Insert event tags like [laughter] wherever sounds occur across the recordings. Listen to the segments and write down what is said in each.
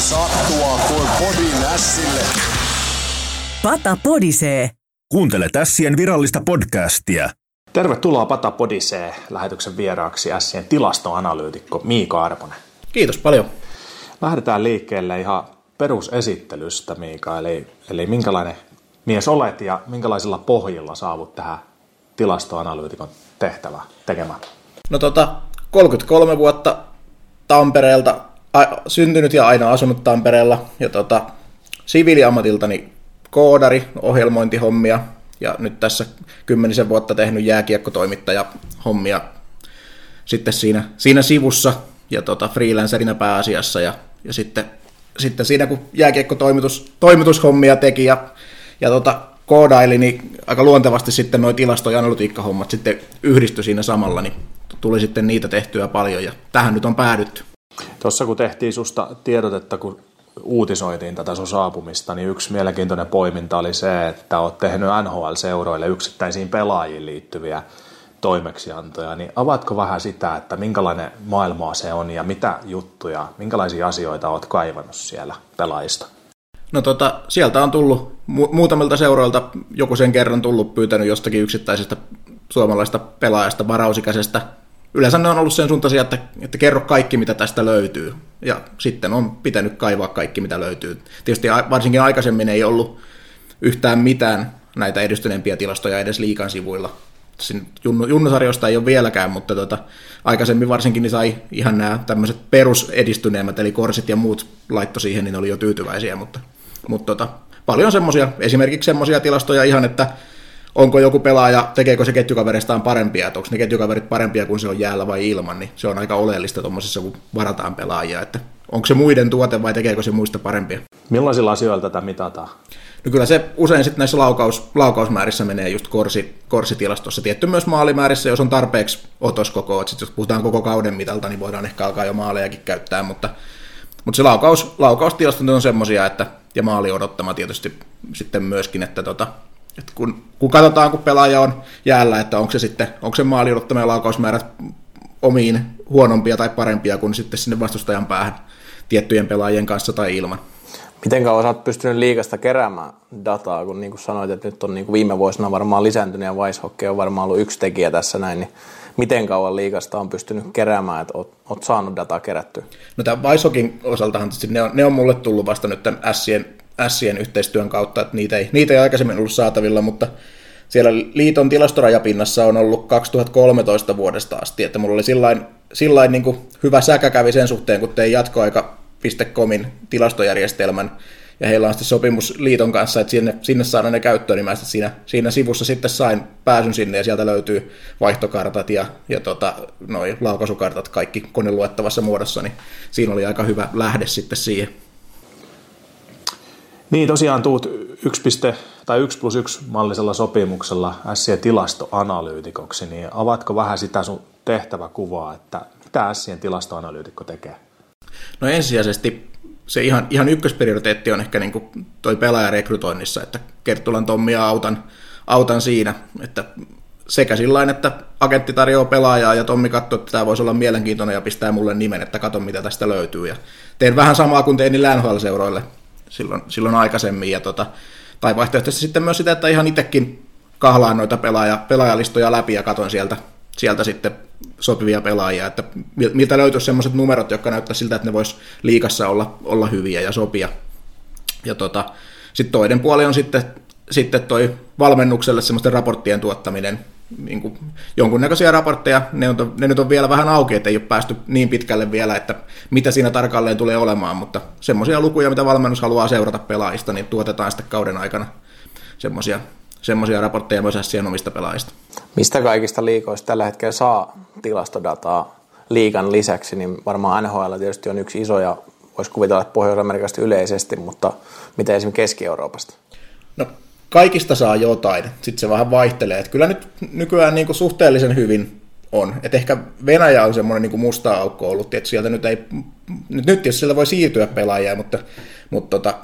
ei sattua kuin podin ässille. Pata podisee. Kuuntele Tässien virallista podcastia. Tervetuloa Pata Podisee lähetyksen vieraaksi Ässien tilastoanalyytikko Miika Arponen. Kiitos paljon. Lähdetään liikkeelle ihan perusesittelystä, Miika, eli, eli minkälainen mies olet ja minkälaisilla pohjilla saavut tähän tilastoanalyytikon tehtävään tekemään? No tota, 33 vuotta Tampereelta, syntynyt ja aina asunut Tampereella, ja tota, siviiliammatiltani koodari, ohjelmointihommia, ja nyt tässä kymmenisen vuotta tehnyt jääkiekkotoimittaja hommia sitten siinä, siinä sivussa, ja tota, freelancerina pääasiassa, ja, ja sitten, sitten siinä kun jääkiekkotoimitus, toimitushommia teki, ja, ja tota, koodaili, niin aika luontevasti sitten nuo tilasto- ja analytiikkahommat sitten yhdistyi siinä samalla, niin tuli sitten niitä tehtyä paljon ja tähän nyt on päädytty. Tuossa kun tehtiin susta tiedotetta, kun uutisoitiin tätä sun saapumista, niin yksi mielenkiintoinen poiminta oli se, että oot tehnyt NHL-seuroille yksittäisiin pelaajiin liittyviä toimeksiantoja, niin avaatko vähän sitä, että minkälainen maailmaa se on ja mitä juttuja, minkälaisia asioita oot kaivannut siellä pelaajista? No tota, sieltä on tullut mu- muutamilta seuroilta joku sen kerran tullut pyytänyt jostakin yksittäisestä suomalaista pelaajasta varausikäisestä. Yleensä ne on ollut sen suuntaisia, että, että kerro kaikki, mitä tästä löytyy. Ja sitten on pitänyt kaivaa kaikki, mitä löytyy. Tietysti varsinkin aikaisemmin ei ollut yhtään mitään näitä edistyneempiä tilastoja edes liikan sivuilla. Junnu, junnusarjoista ei ole vieläkään, mutta tota, aikaisemmin varsinkin niin sai ihan nämä tämmöiset perusedistyneemmät, eli korsit ja muut laitto siihen, niin oli jo tyytyväisiä, mutta, mutta tota, paljon semmoisia, esimerkiksi semmoisia tilastoja ihan, että onko joku pelaaja, tekeekö se ketjukaveristaan parempia, että onko ne ketjukaverit parempia kuin se on jäällä vai ilman, niin se on aika oleellista tuommoisessa, kun varataan pelaajia, että onko se muiden tuote vai tekeekö se muista parempia. Millaisilla asioilla tätä mitataan? No kyllä se usein sitten näissä laukaus, laukausmäärissä menee just korsi, korsitilastossa. Tietty myös maalimäärissä, jos on tarpeeksi otoskoko. Sitten jos puhutaan koko kauden mitalta, niin voidaan ehkä alkaa jo maalejakin käyttää, mutta, mutta se laukaus, laukaustilastot on semmoisia, että ja maali odottama tietysti sitten myöskin, että tota, että kun, kun katsotaan, kun pelaaja on jäällä, että onko se sitten, onko se maali odottama ja laukausmäärät omiin huonompia tai parempia kuin sitten sinne vastustajan päähän tiettyjen pelaajien kanssa tai ilman. Miten kauan olet pystynyt liikasta keräämään dataa, kun niin kuin sanoit, että nyt on niin kuin viime vuosina varmaan lisääntynyt ja Weishocke on varmaan ollut yksi tekijä tässä näin, niin miten kauan liikasta on pystynyt keräämään, että oot, oot saanut dataa kerättyä? No tämän Weishockin osaltahan ne on, ne on mulle tullut vasta nyt tämän Sien, Sien yhteistyön kautta, että niitä ei, niitä ei aikaisemmin ollut saatavilla, mutta siellä liiton tilastorajapinnassa on ollut 2013 vuodesta asti, että mulla oli sillain, sillain niin hyvä säkä kävi sen suhteen, kun tein jatkoaika Comin tilastojärjestelmän, ja heillä on sitten sopimus liiton kanssa, että sinne, sinne saadaan ne käyttöön, niin mä siinä, siinä sivussa sitten sain pääsyn sinne, ja sieltä löytyy vaihtokartat ja, ja tota, noi laukaisukartat kaikki koneluettavassa muodossa, niin siinä oli aika hyvä lähde sitten siihen. Niin, tosiaan tuut 1, tai 1 plus 1 mallisella sopimuksella Sien tilastoanalyytikoksi, niin avatko vähän sitä sun tehtäväkuvaa, että mitä Sien tilastoanalyytikko tekee? No ensisijaisesti se ihan, ihan ykkösprioriteetti on ehkä niin kuin toi pelaajarekrytoinnissa, että Kerttulan Tommia autan, autan siinä, että sekä sillä että agentti tarjoaa pelaajaa ja Tommi katsoo, että tämä voisi olla mielenkiintoinen ja pistää mulle nimen, että kato mitä tästä löytyy. Ja teen vähän samaa kuin tein NHL-seuroille silloin, silloin aikaisemmin. Ja tota, tai vaihtoehtoisesti sitten myös sitä, että ihan itsekin kahlaan noita pelaaja, pelaajalistoja läpi ja katon sieltä, sieltä sitten sopivia pelaajia, että miltä löytyisi sellaiset numerot, jotka näyttää siltä, että ne vois liikassa olla, olla hyviä ja sopia. Ja tota, sitten toinen puoli on sitten, sitten toi valmennukselle semmoisten raporttien tuottaminen, niin kuin jonkunnäköisiä raportteja, ne, on, ne nyt on vielä vähän auki, että ei ole päästy niin pitkälle vielä, että mitä siinä tarkalleen tulee olemaan, mutta semmoisia lukuja, mitä valmennus haluaa seurata pelaajista, niin tuotetaan sitten kauden aikana semmoisia semmoisia raportteja myös Sien omista pelaajista. Mistä kaikista liikoista tällä hetkellä saa tilastodataa liikan lisäksi, niin varmaan NHL tietysti on yksi iso ja voisi kuvitella, että Pohjois-Amerikasta yleisesti, mutta mitä esimerkiksi Keski-Euroopasta? No kaikista saa jotain, sitten se vähän vaihtelee. Että kyllä nyt nykyään niin kuin suhteellisen hyvin on. Et ehkä Venäjä on semmoinen niin kuin musta aukko ollut, että sieltä nyt ei, nyt, nyt jos sieltä voi siirtyä pelaajia, mutta, mutta tota,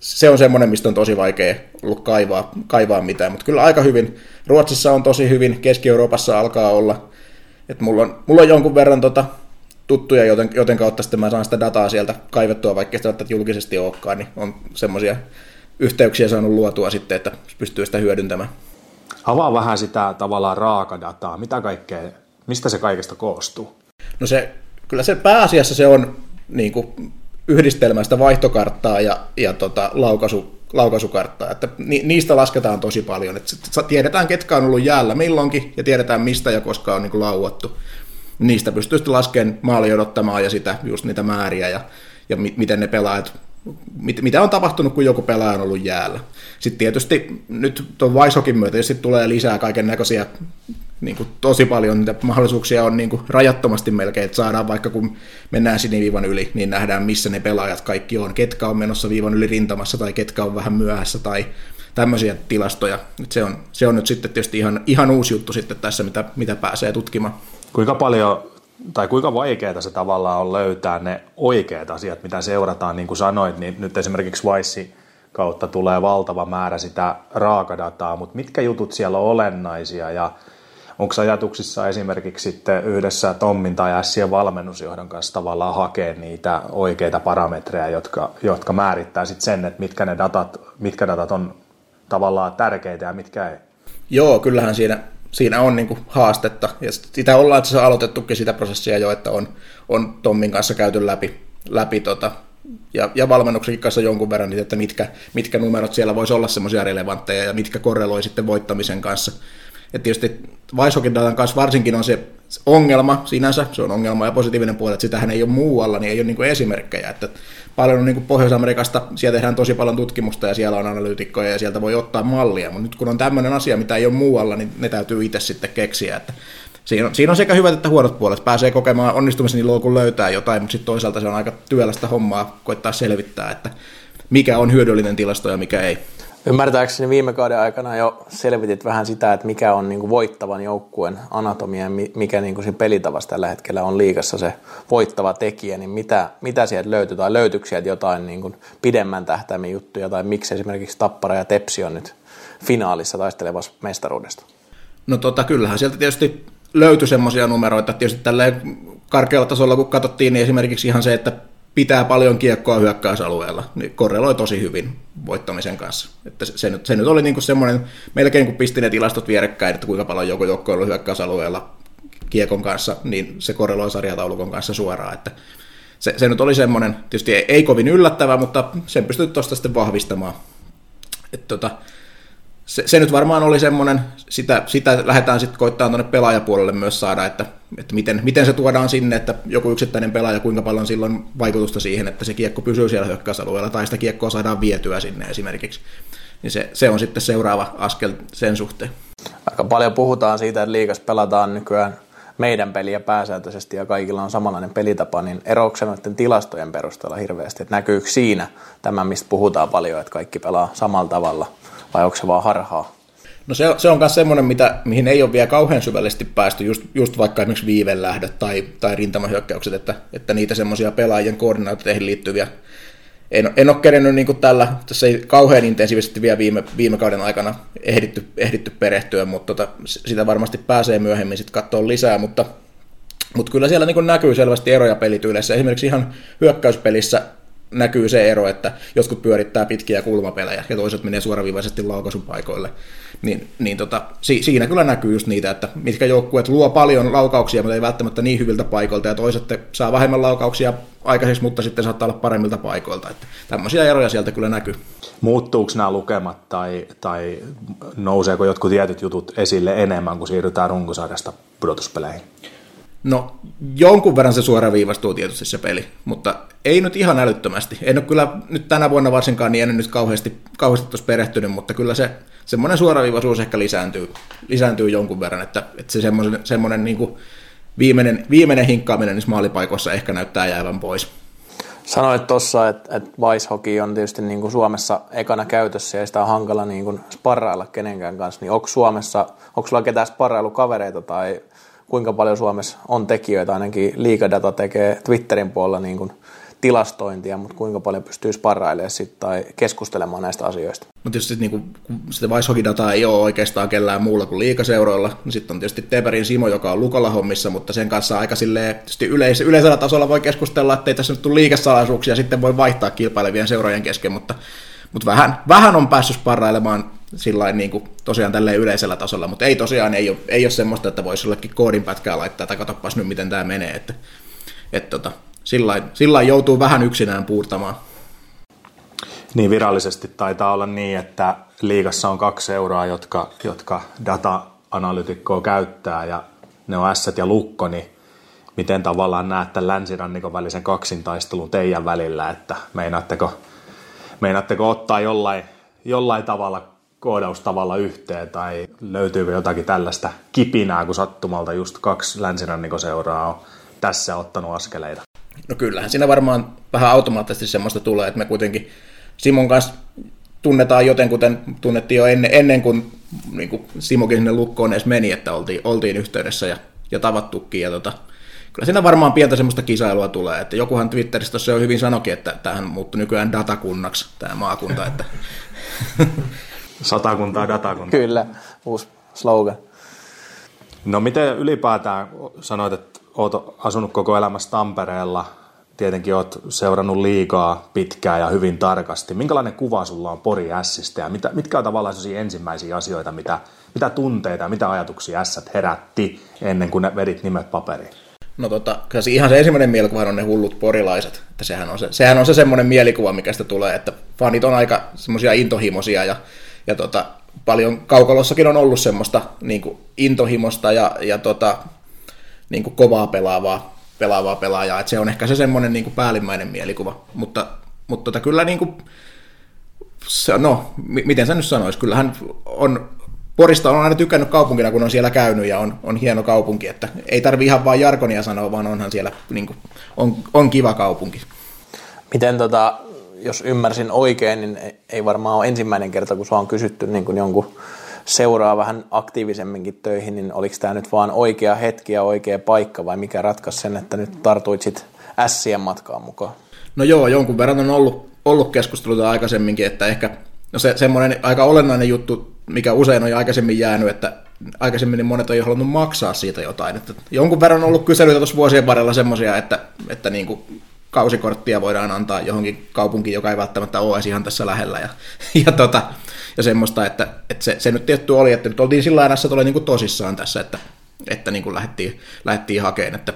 se on semmoinen, mistä on tosi vaikea ollut kaivaa, kaivaa mitään, mutta kyllä aika hyvin. Ruotsissa on tosi hyvin, Keski-Euroopassa alkaa olla. Et mulla, on, mulla on jonkun verran tota, tuttuja, joten, joten kautta sitten mä saan sitä dataa sieltä kaivettua, vaikka sitä välttämättä julkisesti olekaan, niin on semmoisia yhteyksiä saanut luotua sitten, että pystyy sitä hyödyntämään. Avaa vähän sitä tavallaan raakadataa. Mitä kaikkea, mistä se kaikesta koostuu? No se, kyllä se pääasiassa se on niin kuin yhdistelmästä vaihtokarttaa ja, ja tota, laukaisu, laukaisukarttaa. Että ni, niistä lasketaan tosi paljon. Että tiedetään, ketkä on ollut jäällä milloinkin ja tiedetään mistä ja koska on niin kuin lauattu. Niistä pystyy sitten laskemaan maali odottamaan ja sitä, just niitä määriä ja, ja mi, miten ne pelaajat mit, mitä on tapahtunut, kun joku pelaaja on ollut jäällä. Sitten tietysti nyt tuon Vaishokin myötä sitten tulee lisää kaiken näköisiä niin kuin tosi paljon niitä mahdollisuuksia on niin kuin rajattomasti melkein, että saadaan vaikka kun mennään siniviivan yli, niin nähdään missä ne pelaajat kaikki on, ketkä on menossa viivan yli rintamassa tai ketkä on vähän myöhässä tai tämmöisiä tilastoja. Se on, se on nyt sitten tietysti ihan, ihan uusi juttu sitten tässä, mitä, mitä pääsee tutkimaan. Kuinka paljon tai kuinka vaikeaa se tavallaan on löytää ne oikeat asiat, mitä seurataan, niin kuin sanoit, niin nyt esimerkiksi Vice kautta tulee valtava määrä sitä raakadataa, mutta mitkä jutut siellä on olennaisia ja onko ajatuksissa esimerkiksi sitten yhdessä Tommin tai Ässien valmennusjohdon kanssa tavallaan hakea niitä oikeita parametreja, jotka, jotka määrittää sitten sen, että mitkä ne datat, mitkä datat on tavallaan tärkeitä ja mitkä ei? Joo, kyllähän siinä siinä on niin kuin haastetta. Ja sitä ollaan itse aloitettukin sitä prosessia jo, että on, on Tommin kanssa käyty läpi, läpi tota, ja, ja valmennuksenkin kanssa jonkun verran, että mitkä, mitkä numerot siellä voisi olla semmoisia relevantteja ja mitkä korreloi sitten voittamisen kanssa. Ja tietysti Weishokin datan kanssa varsinkin on se ongelma sinänsä, se on ongelma ja positiivinen puoli, että sitähän ei ole muualla, niin ei ole niin esimerkkejä. Että paljon on niin Pohjois-Amerikasta, siellä tehdään tosi paljon tutkimusta ja siellä on analyytikkoja ja sieltä voi ottaa mallia, mutta nyt kun on tämmöinen asia, mitä ei ole muualla, niin ne täytyy itse sitten keksiä. Että siinä, on, siinä on sekä hyvät että huonot puolet. Pääsee kokemaan onnistumisen niin kun löytää jotain, mutta sitten toisaalta se on aika työlästä hommaa koittaa selvittää, että mikä on hyödyllinen tilasto ja mikä ei. Ymmärtääkseni viime kauden aikana jo selvitit vähän sitä, että mikä on niin kuin voittavan joukkueen anatomia ja mikä niin kuin siinä pelitavassa tällä hetkellä on liikassa se voittava tekijä, niin mitä, mitä sieltä löytyy? Tai löytyykö sieltä jotain niin kuin pidemmän tähtäimen juttuja? Tai miksi esimerkiksi Tappara ja Tepsi on nyt finaalissa taistelevassa mestaruudesta? No tota, kyllähän sieltä tietysti löytyi semmoisia numeroita, tietysti tälleen karkealla tasolla kun katsottiin, niin esimerkiksi ihan se, että pitää paljon kiekkoa hyökkäysalueella, niin korreloi tosi hyvin voittamisen kanssa. Että se, nyt, se nyt oli niin kuin semmoinen, melkein kun pisti ne tilastot vierekkäin, että kuinka paljon joku joukko on hyökkäysalueella kiekon kanssa, niin se korreloi sarjataulukon kanssa suoraan. Että se, se nyt oli semmoinen, tietysti ei, ei kovin yllättävä, mutta sen pystyy tuosta sitten vahvistamaan. Että tota, se, se nyt varmaan oli semmoinen, sitä, sitä lähdetään sitten koittaa tuonne pelaajapuolelle myös saada, että, että miten, miten se tuodaan sinne, että joku yksittäinen pelaaja, kuinka paljon silloin vaikutusta siihen, että se kiekko pysyy siellä hyökkäysalueella tai sitä kiekkoa saadaan vietyä sinne esimerkiksi. Niin se, se on sitten seuraava askel sen suhteen. Aika paljon puhutaan siitä, että liikas pelataan nykyään meidän peliä pääsääntöisesti ja kaikilla on samanlainen pelitapa, niin erouksen noiden tilastojen perusteella hirveästi, että näkyykö siinä tämä, mistä puhutaan paljon, että kaikki pelaa samalla tavalla – vai onko se vaan harhaa? No se, se on myös semmoinen, mitä, mihin ei ole vielä kauhean syvällisesti päästy, just, just vaikka esimerkiksi viivelähdöt tai, tai rintamahyökkäykset, että, että niitä semmoisia pelaajien koordinaatioihin liittyviä en, en ole kerennyt niin tällä, tässä ei kauhean intensiivisesti vielä viime, viime kauden aikana ehditty, ehditty perehtyä, mutta tota, sitä varmasti pääsee myöhemmin sitten katsoa lisää, mutta, mutta kyllä siellä niin näkyy selvästi eroja pelityyleissä. Esimerkiksi ihan hyökkäyspelissä näkyy se ero, että jotkut pyörittää pitkiä kulmapelejä ja toiset menee suoraviivaisesti laukaisupaikoille. Niin, niin tota, si, siinä kyllä näkyy just niitä, että mitkä joukkueet luo paljon laukauksia, mutta ei välttämättä niin hyviltä paikoilta, ja toiset saa vähemmän laukauksia aikaiseksi, mutta sitten saattaa olla paremmilta paikoilta. Että tämmöisiä eroja sieltä kyllä näkyy. Muuttuuko nämä lukemat tai, tai nouseeko jotkut tietyt jutut esille enemmän, kun siirrytään runkosarjasta pudotuspeleihin? No, jonkun verran se suoraviivastuu tietysti se peli, mutta ei nyt ihan älyttömästi. En ole kyllä nyt tänä vuonna varsinkaan, niin en nyt kauheasti, kauheasti tuossa perehtynyt, mutta kyllä se semmoinen suoraviivaisuus ehkä lisääntyy, lisääntyy jonkun verran, että, että se semmoinen, semmoinen niin kuin viimeinen, viimeinen hinkkaaminen niissä maalipaikoissa ehkä näyttää jäävän pois. Sanoit tuossa, että, että Hockey on tietysti niin kuin Suomessa ekana käytössä ja sitä on hankala niin kuin sparrailla kenenkään kanssa, niin onko Suomessa, onko sulla ketään sparrailukavereita tai kuinka paljon Suomessa on tekijöitä, ainakin liikadata tekee Twitterin puolella niin kuin tilastointia, mutta kuinka paljon pystyy sparrailemaan sit, tai keskustelemaan näistä asioista. No tietysti niin kuin, kun sitä Weishockey-dataa ei ole oikeastaan kellään muulla kuin liikaseuroilla, niin sitten on tietysti Teberin Simo, joka on Lukolla hommissa, mutta sen kanssa aika silleen, tietysti yleis- yleisellä tasolla voi keskustella, että ei tässä nyt tule liikesalaisuuksia, sitten voi vaihtaa kilpailevien seurojen kesken, mutta, mutta vähän, vähän on päässyt sparrailemaan sillä niin kuin tosiaan tälleen yleisellä tasolla, mutta ei tosiaan ei ole, ei ole semmoista, että voisi jollekin koodin pätkää laittaa, tai katsopas nyt miten tämä menee, että, että tota, sillä joutuu vähän yksinään puurtamaan. Niin virallisesti taitaa olla niin, että liigassa on kaksi seuraa, jotka, jotka data-analytikkoa käyttää ja ne on S ja Lukko, niin miten tavallaan näette länsirannikon välisen kaksintaistelun teidän välillä, että meinaatteko, meinaatteko ottaa jollain, jollain tavalla koodaustavalla yhteen tai löytyykö jotakin tällaista kipinää, kun sattumalta just kaksi länsirannikosseuraa on tässä ottanut askeleita? No kyllähän siinä varmaan vähän automaattisesti semmoista tulee, että me kuitenkin Simon kanssa tunnetaan joten, kuten tunnettiin jo ennen, ennen kuin, niin kuin Simokin sinne lukkoon edes meni, että oltiin, oltiin yhteydessä ja, ja tavattukin. Ja tota, kyllä siinä varmaan pientä semmoista kisailua tulee, että jokuhan Twitterissä tuossa jo hyvin sanokin, että tähän muuttui nykyään datakunnaksi tämä maakunta, että [laughs] Satakuntaa datakuntaa. Kyllä, uusi slogan. No miten ylipäätään sanoit, että olet asunut koko elämässä Tampereella, tietenkin olet seurannut liikaa pitkään ja hyvin tarkasti. Minkälainen kuva sulla on Pori Sistä ja mitä, mitkä on tavallaan ensimmäisiä asioita, mitä, mitä tunteita ja mitä ajatuksia S herätti ennen kuin ne vedit nimet paperiin? No tota, kyllä se ihan se ensimmäinen mielikuva on ne hullut porilaiset. Että sehän on se, sehän on se semmoinen mielikuva, mikä sitä tulee, että fanit on aika semmoisia intohimoisia ja ja tota, paljon kaukalossakin on ollut semmoista niin kuin intohimosta ja, ja tota, niin kuin kovaa pelaavaa, pelaavaa pelaajaa, että se on ehkä se semmoinen niin kuin päällimmäinen mielikuva, mutta, mutta tota, kyllä niin kuin, se, no, m- miten sä nyt sanois, kyllähän on, Porista on aina tykännyt kaupunkina, kun on siellä käynyt ja on, on hieno kaupunki, että ei tarvi ihan vain jargonia sanoa, vaan onhan siellä, niin kuin, on, on kiva kaupunki. Miten tota, jos ymmärsin oikein, niin ei varmaan ole ensimmäinen kerta, kun sua on kysytty niin kuin jonkun seuraa vähän aktiivisemminkin töihin, niin oliko tämä nyt vaan oikea hetki ja oikea paikka vai mikä ratkaisi sen, että nyt tartuit sit ässien matkaan mukaan? No joo, jonkun verran on ollut, ollut keskusteluita aikaisemminkin, että ehkä no se, semmoinen aika olennainen juttu, mikä usein on jo aikaisemmin jäänyt, että aikaisemmin niin monet on jo halunnut maksaa siitä jotain. Että jonkun verran on ollut kyselyitä tuossa vuosien varrella semmoisia, että, että niin kuin kausikorttia voidaan antaa johonkin kaupunkiin, joka ei välttämättä ole edes ihan tässä lähellä. Ja, [laughs] ja, tota, ja semmoista, että, että se, se, nyt tietty oli, että nyt oltiin sillä että tulee niin tosissaan tässä, että, että niin kuin lähdettiin, lähdettiin hakemaan, että,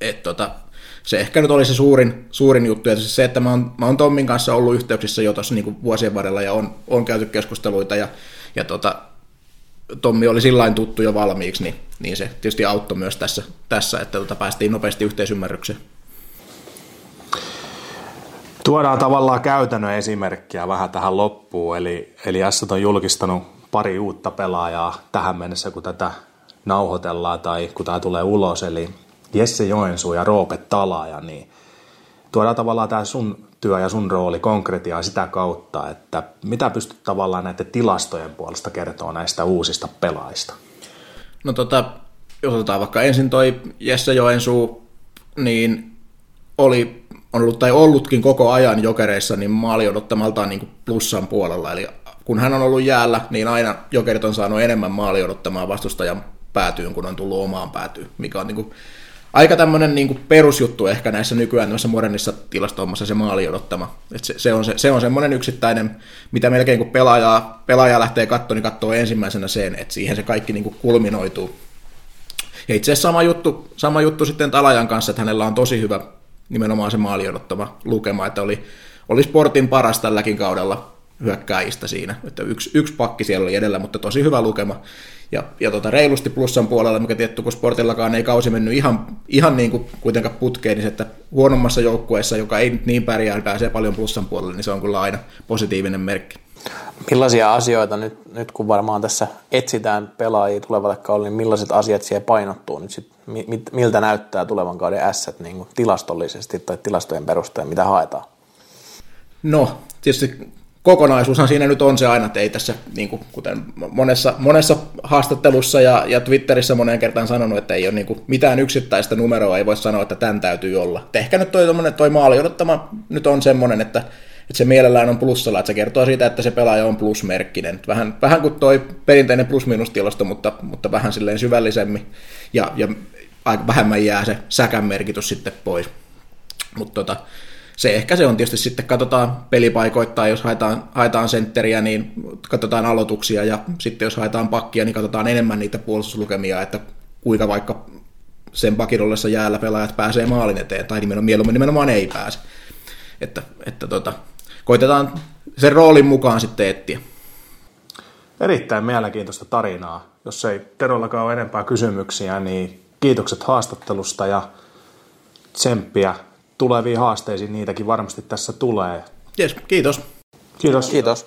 että tota, se ehkä nyt oli se suurin, suurin juttu, ja siis se, että mä oon, mä oon Tommin kanssa ollut yhteyksissä jo tuossa niin vuosien varrella, ja on, on käyty keskusteluita, ja, ja tota, Tommi oli sillain tuttu jo valmiiksi, niin, niin se tietysti auttoi myös tässä, tässä että tota, päästiin nopeasti yhteisymmärrykseen. Tuodaan tavallaan käytännön esimerkkiä vähän tähän loppuun, eli, eli S on julkistanut pari uutta pelaajaa tähän mennessä, kun tätä nauhoitellaan tai kun tämä tulee ulos, eli Jesse Joensuu ja Roope Talaja, niin tuodaan tavallaan tämä sun työ ja sun rooli konkretiaa sitä kautta, että mitä pystyt tavallaan näiden tilastojen puolesta kertoa näistä uusista pelaajista? No tota, jos otetaan vaikka ensin toi Jesse Joensuu, niin oli on ollut tai ollutkin koko ajan jokereissa niin maali odottamaltaan niin plussan puolella. Eli kun hän on ollut jäällä, niin aina jokerit on saanut enemmän maali odottamaan vastustajan päätyyn, kun on tullut omaan päätyyn, mikä on niin kuin aika tämmöinen niin perusjuttu ehkä näissä nykyään näissä modernissa tilastohommassa se maali odottama. Et se, se, on se, se on semmoinen yksittäinen, mitä melkein kun pelaaja, pelaaja lähtee katsoa, niin katsoo ensimmäisenä sen, että siihen se kaikki niin kuin kulminoituu. Ja itse asiassa sama juttu, sama juttu sitten Talajan kanssa, että hänellä on tosi hyvä nimenomaan se maali odottava lukema, että oli, oli sportin paras tälläkin kaudella hyökkääjistä siinä, että yksi, yksi pakki siellä oli edellä, mutta tosi hyvä lukema. Ja, ja tota, reilusti plussan puolella, mikä tietty, kun sportillakaan ei kausi mennyt ihan, ihan niin kuin kuitenkaan putkeen, niin se, että huonommassa joukkueessa, joka ei nyt niin pärjää, pääsee paljon plussan puolelle, niin se on kyllä aina positiivinen merkki. Millaisia asioita nyt, nyt kun varmaan tässä etsitään pelaajia tulevalle kaudelle, niin millaiset asiat siellä painottuu nyt sit, miltä näyttää tulevan kauden ässät niin tilastollisesti tai tilastojen perusteella, mitä haetaan? No, tietysti kokonaisuushan siinä nyt on se aina, että ei tässä, niin kuin, kuten monessa, monessa haastattelussa ja, ja Twitterissä moneen kertaan sanonut, että ei ole niin kuin, mitään yksittäistä numeroa, ei voi sanoa, että tämän täytyy olla. Ehkä nyt toi, toi maali odottama nyt on semmoinen, että, että se mielellään on plussalla, että se kertoo siitä, että se pelaaja on plusmerkkinen. Vähän, vähän kuin toi perinteinen plus-minus-tilasto, mutta, mutta vähän silleen syvällisemmin ja, ja aika vähemmän jää se säkän merkitys sitten pois. Mutta tota, se ehkä se on tietysti sitten, katsotaan pelipaikoittaa, jos haetaan, haetaan sentteriä, niin katsotaan aloituksia, ja sitten jos haetaan pakkia, niin katsotaan enemmän niitä puolustuslukemia, että kuinka vaikka sen pakin jäällä pelaajat pääsee maalin eteen, tai nimenomaan, mieluummin nimenomaan ei pääse. Että, että tota, koitetaan sen roolin mukaan sitten etsiä. Erittäin mielenkiintoista tarinaa. Jos ei Terollakaan ole enempää kysymyksiä, niin kiitokset haastattelusta ja tsemppiä tuleviin haasteisiin, niitäkin varmasti tässä tulee. Yes, kiitos. Kiitos. Kiitos.